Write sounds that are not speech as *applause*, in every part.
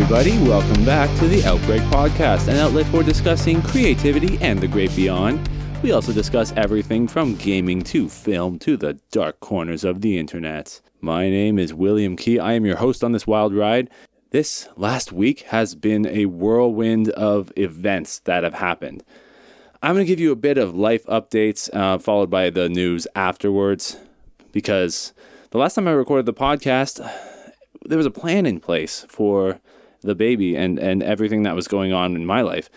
everybody. Welcome back to the Outbreak Podcast, an outlet for discussing creativity and the great beyond. We also discuss everything from gaming to film to the dark corners of the internet. My name is William Kee. I am your host on this wild ride. This last week has been a whirlwind of events that have happened. I'm going to give you a bit of life updates, uh, followed by the news afterwards, because the last time I recorded the podcast, there was a plan in place for the baby and, and everything that was going on in my life.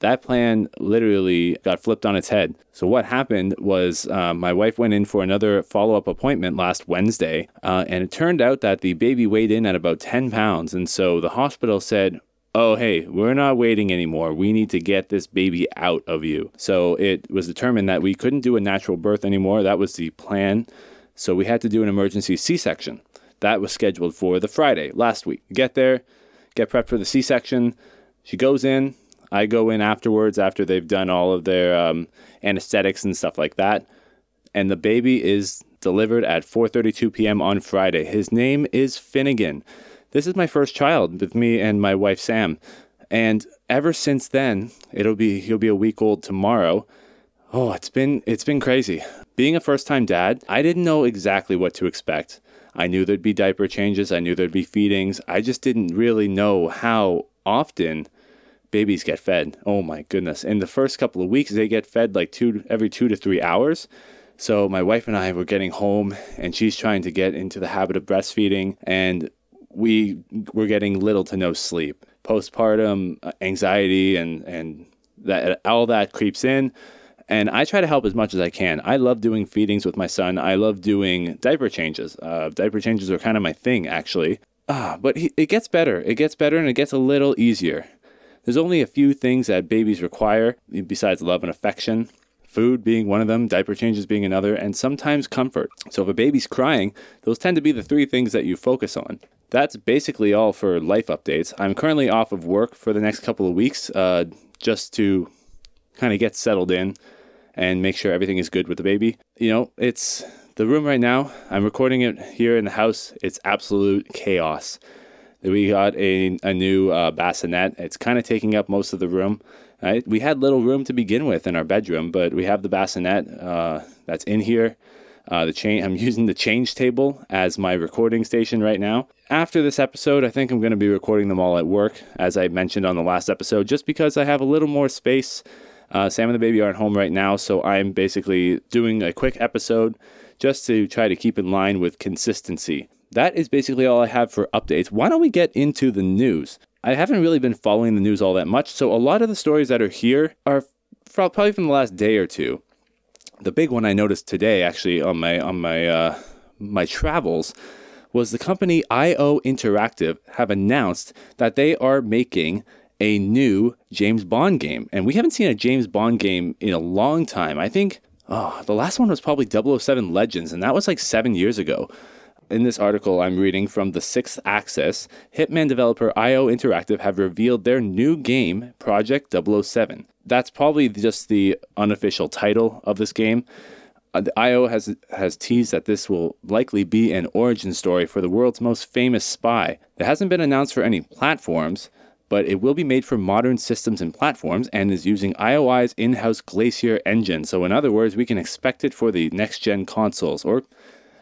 That plan literally got flipped on its head. So, what happened was uh, my wife went in for another follow up appointment last Wednesday, uh, and it turned out that the baby weighed in at about 10 pounds. And so the hospital said, oh, hey, we're not waiting anymore. We need to get this baby out of you. So it was determined that we couldn't do a natural birth anymore. That was the plan. So we had to do an emergency C section. That was scheduled for the Friday last week. Get there, get prepped for the C section. She goes in. I go in afterwards after they've done all of their um, anesthetics and stuff like that. And the baby is delivered at 4:32 p.m. on Friday. His name is Finnegan. This is my first child with me and my wife Sam. And ever since then, it'll be he'll be a week old tomorrow. Oh, it's been it's been crazy. Being a first-time dad, I didn't know exactly what to expect. I knew there'd be diaper changes, I knew there'd be feedings. I just didn't really know how often babies get fed. Oh my goodness. In the first couple of weeks, they get fed like two every 2 to 3 hours. So my wife and I were getting home and she's trying to get into the habit of breastfeeding and we were getting little to no sleep. Postpartum uh, anxiety and and that all that creeps in and I try to help as much as I can. I love doing feedings with my son. I love doing diaper changes. Uh, diaper changes are kind of my thing, actually. Ah, but he, it gets better. It gets better and it gets a little easier. There's only a few things that babies require besides love and affection. Food being one of them, diaper changes being another, and sometimes comfort. So if a baby's crying, those tend to be the three things that you focus on. That's basically all for life updates. I'm currently off of work for the next couple of weeks uh, just to kind of get settled in and make sure everything is good with the baby. You know, it's the room right now. I'm recording it here in the house. It's absolute chaos. We got a, a new uh, bassinet. It's kind of taking up most of the room. Right? We had little room to begin with in our bedroom, but we have the bassinet uh, that's in here. Uh, the chain. I'm *laughs* using the change table as my recording station right now. After this episode, I think I'm going to be recording them all at work, as I mentioned on the last episode, just because I have a little more space uh, Sam and the baby aren't home right now, so I'm basically doing a quick episode just to try to keep in line with consistency. That is basically all I have for updates. Why don't we get into the news? I haven't really been following the news all that much, so a lot of the stories that are here are probably from the last day or two. The big one I noticed today, actually, on my on my uh, my travels, was the company IO Interactive have announced that they are making a new James Bond game. And we haven't seen a James Bond game in a long time. I think oh, the last one was probably 007 Legends, and that was like seven years ago. In this article I'm reading from the Sixth Axis, Hitman developer IO Interactive have revealed their new game, Project 007. That's probably just the unofficial title of this game. Uh, IO has has teased that this will likely be an origin story for the world's most famous spy. It hasn't been announced for any platforms, but it will be made for modern systems and platforms and is using IOI's in house Glacier engine. So, in other words, we can expect it for the next gen consoles, or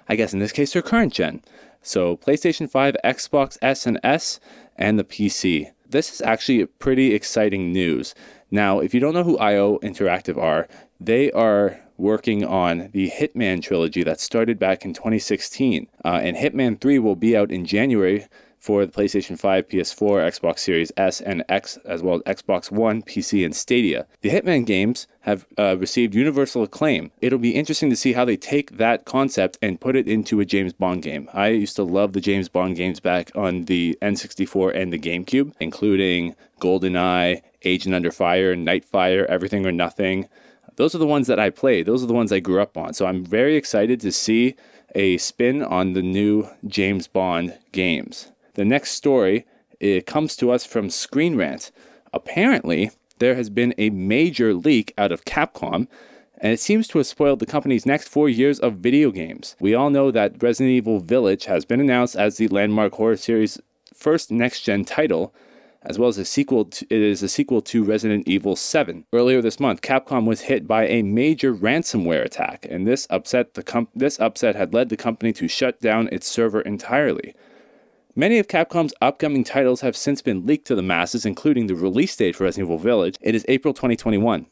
I guess in this case, their current gen. So, PlayStation 5, Xbox S and S, and the PC. This is actually pretty exciting news. Now, if you don't know who IO Interactive are, they are working on the Hitman trilogy that started back in 2016. Uh, and Hitman 3 will be out in January for the PlayStation 5, PS4, Xbox Series S and X, as well as Xbox One, PC, and Stadia. The Hitman games have uh, received universal acclaim. It'll be interesting to see how they take that concept and put it into a James Bond game. I used to love the James Bond games back on the N64 and the GameCube, including GoldenEye, Agent Under Fire, Nightfire, Everything or Nothing. Those are the ones that I played. Those are the ones I grew up on. So I'm very excited to see a spin on the new James Bond games. The next story it comes to us from Screen Rant. Apparently, there has been a major leak out of Capcom, and it seems to have spoiled the company's next four years of video games. We all know that Resident Evil Village has been announced as the landmark horror series first next gen title, as well as a sequel. To, it is a sequel to Resident Evil 7. Earlier this month, Capcom was hit by a major ransomware attack, and this upset the com- this upset had led the company to shut down its server entirely. Many of Capcom's upcoming titles have since been leaked to the masses, including the release date for Resident Evil Village. It is April 2021.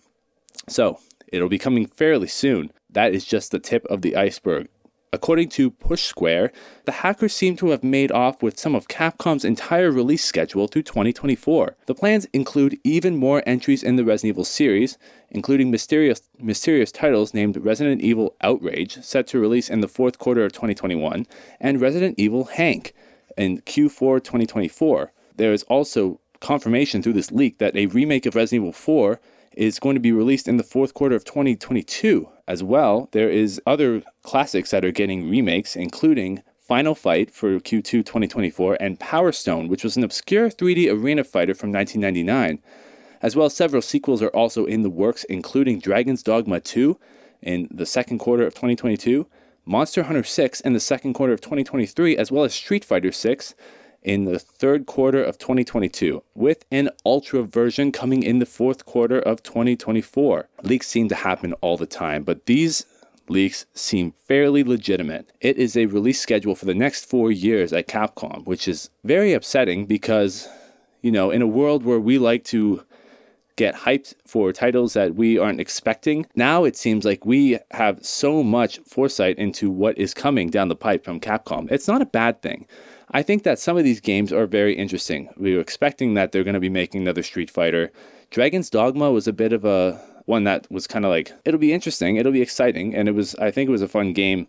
So, it'll be coming fairly soon. That is just the tip of the iceberg. According to Push Square, the hackers seem to have made off with some of Capcom's entire release schedule through 2024. The plans include even more entries in the Resident Evil series, including mysterious, mysterious titles named Resident Evil Outrage, set to release in the fourth quarter of 2021, and Resident Evil Hank in Q4 2024. There is also confirmation through this leak that a remake of Resident Evil 4 is going to be released in the fourth quarter of 2022 as well. There is other classics that are getting remakes, including Final Fight for Q2 2024 and Power Stone, which was an obscure 3D arena fighter from 1999. As well, several sequels are also in the works, including Dragon's Dogma 2 in the second quarter of 2022, Monster Hunter 6 in the second quarter of 2023, as well as Street Fighter 6 in the third quarter of 2022, with an ultra version coming in the fourth quarter of 2024. Leaks seem to happen all the time, but these leaks seem fairly legitimate. It is a release schedule for the next four years at Capcom, which is very upsetting because, you know, in a world where we like to get hyped for titles that we aren't expecting. Now it seems like we have so much foresight into what is coming down the pipe from Capcom. It's not a bad thing. I think that some of these games are very interesting. We were expecting that they're going to be making another Street Fighter. Dragon's Dogma was a bit of a one that was kind of like it'll be interesting, it'll be exciting, and it was I think it was a fun game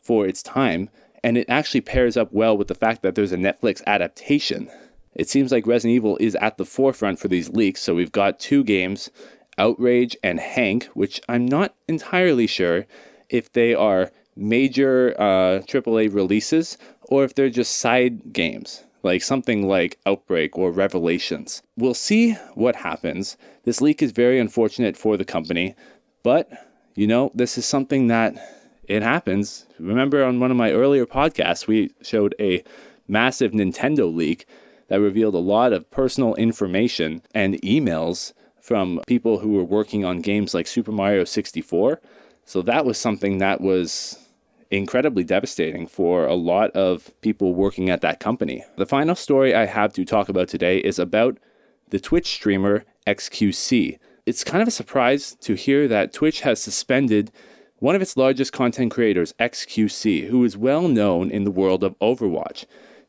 for its time, and it actually pairs up well with the fact that there's a Netflix adaptation. It seems like Resident Evil is at the forefront for these leaks, so we've got two games, Outrage and Hank, which I'm not entirely sure if they are major uh, AAA releases or if they're just side games, like something like Outbreak or Revelations. We'll see what happens. This leak is very unfortunate for the company, but you know, this is something that it happens. Remember on one of my earlier podcasts, we showed a massive Nintendo leak that revealed a lot of personal information and emails from people who were working on games like Super Mario 64. So that was something that was incredibly devastating for a lot of people working at that company. The final story I have to talk about today is about the Twitch streamer XQC. It's kind of a surprise to hear that Twitch has suspended one of its largest content creators, XQC, who is well known in the world of Overwatch.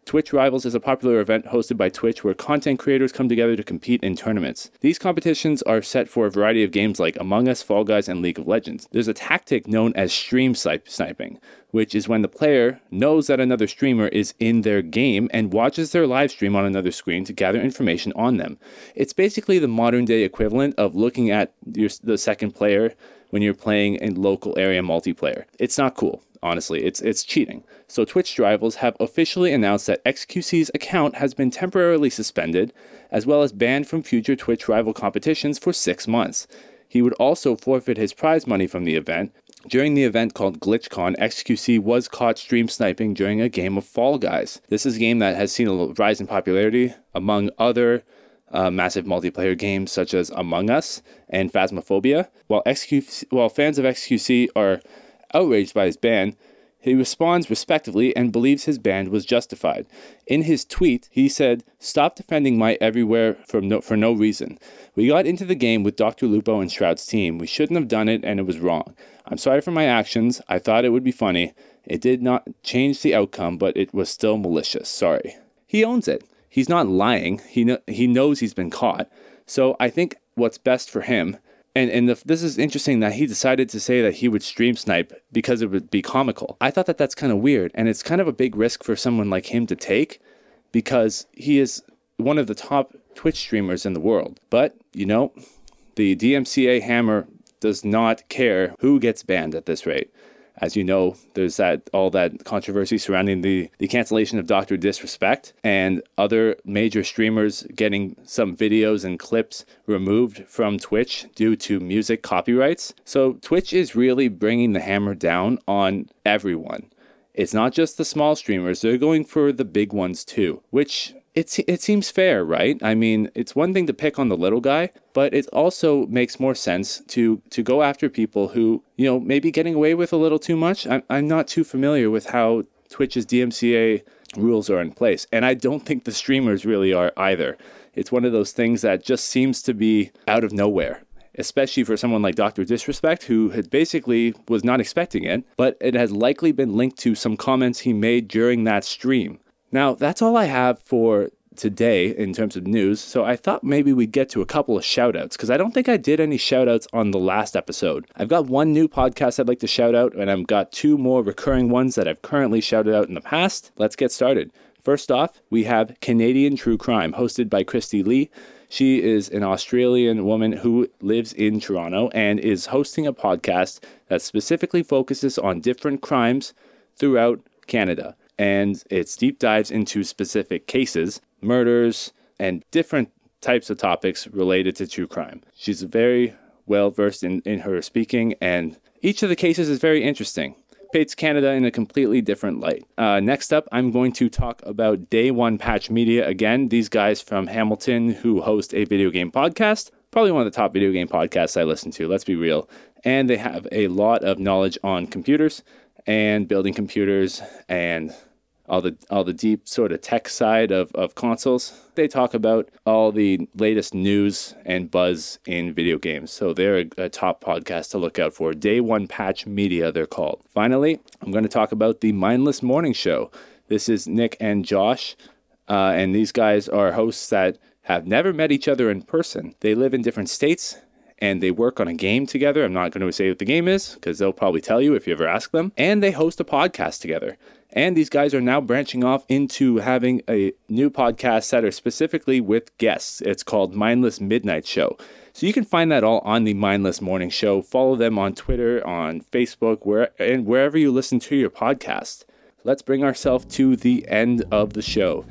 Twitch Rivals is a popular event hosted by Twitch where content creators come together to compete in tournaments. These competitions are set for a variety of games like Among Us, Fall Guys, and League of Legends. There's a tactic known as stream sniping, which is when the player knows that another streamer is in their game and watches their live stream on another screen to gather information on them. It's basically the modern day equivalent of looking at your, the second player when you're playing in local area multiplayer. It's not cool honestly. It's it's cheating. So Twitch rivals have officially announced that XQC's account has been temporarily suspended, as well as banned from future Twitch rival competitions for six months. He would also forfeit his prize money from the event. During the event called GlitchCon, XQC was caught stream sniping during a game of Fall Guys. This is a game that has seen a rise in popularity among other uh, massive multiplayer games such as Among Us and Phasmophobia. While XQC, while fans of XQC are outraged by his ban, he responds respectively and believes his ban was justified. In his tweet, he said, Stop defending my everywhere for no, for no reason. We got into the game with Dr. Lupo and Shroud's team. We shouldn't have done it and it was wrong. I'm sorry for my actions. I thought it would be funny. It did not change the outcome, but it was still malicious. Sorry. He owns it. He's not lying. He, kn- he knows he's been caught. So I think what's best for him and and the, this is interesting that he decided to say that he would stream snipe because it would be comical. I thought that that's kind of weird, and it's kind of a big risk for someone like him to take because he is one of the top Twitch streamers in the world. But you know, the DMCA hammer does not care who gets banned at this rate as you know, there's that all that controversy surrounding the, the cancellation of Dr. Disrespect and other major streamers getting some videos and clips removed from Twitch due to music copyrights. So Twitch is really bringing the hammer down on everyone. it's not just the small streamers, they're going for the big ones too, which it's, it seems fair, right? I mean, it's one thing to pick on the little guy, but it also makes more sense to to go after people who, you know, maybe getting away with a little too much. I'm, I'm not too familiar with how Twitch's DMCA rules are in place, and I don't think the streamers really are either. It's one of those things that just seems to be out of nowhere especially for someone like Dr. Disrespect, who had basically was not expecting it, but it has likely been linked to some comments he made during that stream. Now, that's all I have for today in terms of news, so I thought maybe we'd get to a couple of shoutouts because I don't think I did any shoutouts on the last episode. I've got one new podcast I'd like to shout out, and I've got two more recurring ones that I've currently shouted out in the past. Let's get started. First off, we have Canadian True Crime, hosted by Kristi Lee. She is an Australian woman who lives in Toronto and is hosting a podcast that specifically focuses on different crimes throughout Canada. And it's deep dives into specific cases, murders, and different types of topics related to true crime. She's very well versed in, in her speaking, and each of the cases is very interesting paints Canada in a completely different light. Uh, next up, I'm going to talk about Day One Patch Media again. These guys from Hamilton who host a video game podcast, probably one of the top video game podcasts I listen to, let's be real. And they have a lot of knowledge on computers and building computers and all the all the deep sort of tech side of, of consoles. They talk about all the latest news and buzz in video games. So they're a, a, top podcast to look out for. Day One Patch Media, they're called. Finally, I'm going to talk about the Mindless Morning Show. This is Nick and Josh, uh, and these guys are hosts that have never met each other in person. They live in different states and they work on a game together. I'm not going to say what the game is because they'll probably tell you if you ever ask them. And they host a podcast together. And these guys are now branching off into having a new podcast that are specifically with guests. It's called Mindless Midnight Show. So you can find that all on the Mindless Morning Show. Follow them on Twitter, on Facebook, where and wherever you listen to your podcast. Let's bring ourselves to the end of the show.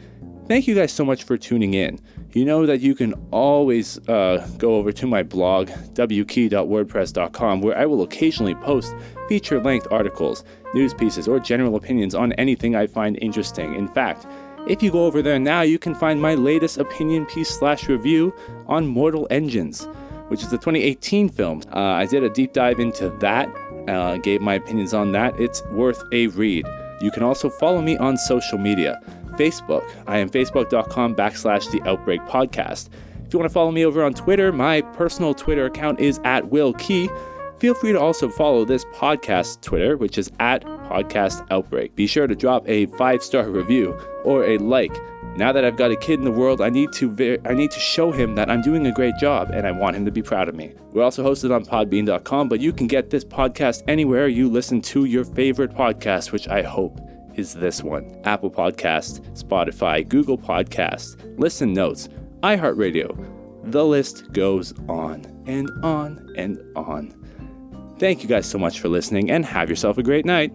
Thank you guys so much for tuning in. You know that you can always uh, go over to my blog, wkee.wordpress.com, where I will occasionally post feature length articles, news pieces, or general opinions on anything I find interesting. In fact, if you go over there now, you can find my latest opinion piece slash review on Mortal Engines, which is the 2018 film. Uh, I did a deep dive into that, uh, gave my opinions on that. It's worth a read. You can also follow me on social media. Facebook, I am facebook.com backslash the outbreak podcast. If you want to follow me over on Twitter, my personal Twitter account is at Will Kee. Feel free to also follow this podcast Twitter, which is at Podcast Outbreak. Be sure to drop a five star review or a like. Now that I've got a kid in the world, I need to I need to show him that I'm doing a great job and I want him to be proud of me. We're also hosted on podbean.com, but you can get this podcast anywhere you listen to your favorite podcast, which I hope is this one. Apple Podcast, Spotify, Google Podcast, Listen Notes, iHeartRadio. The list goes on and on and on. Thank you guys so much for listening and have yourself a great night.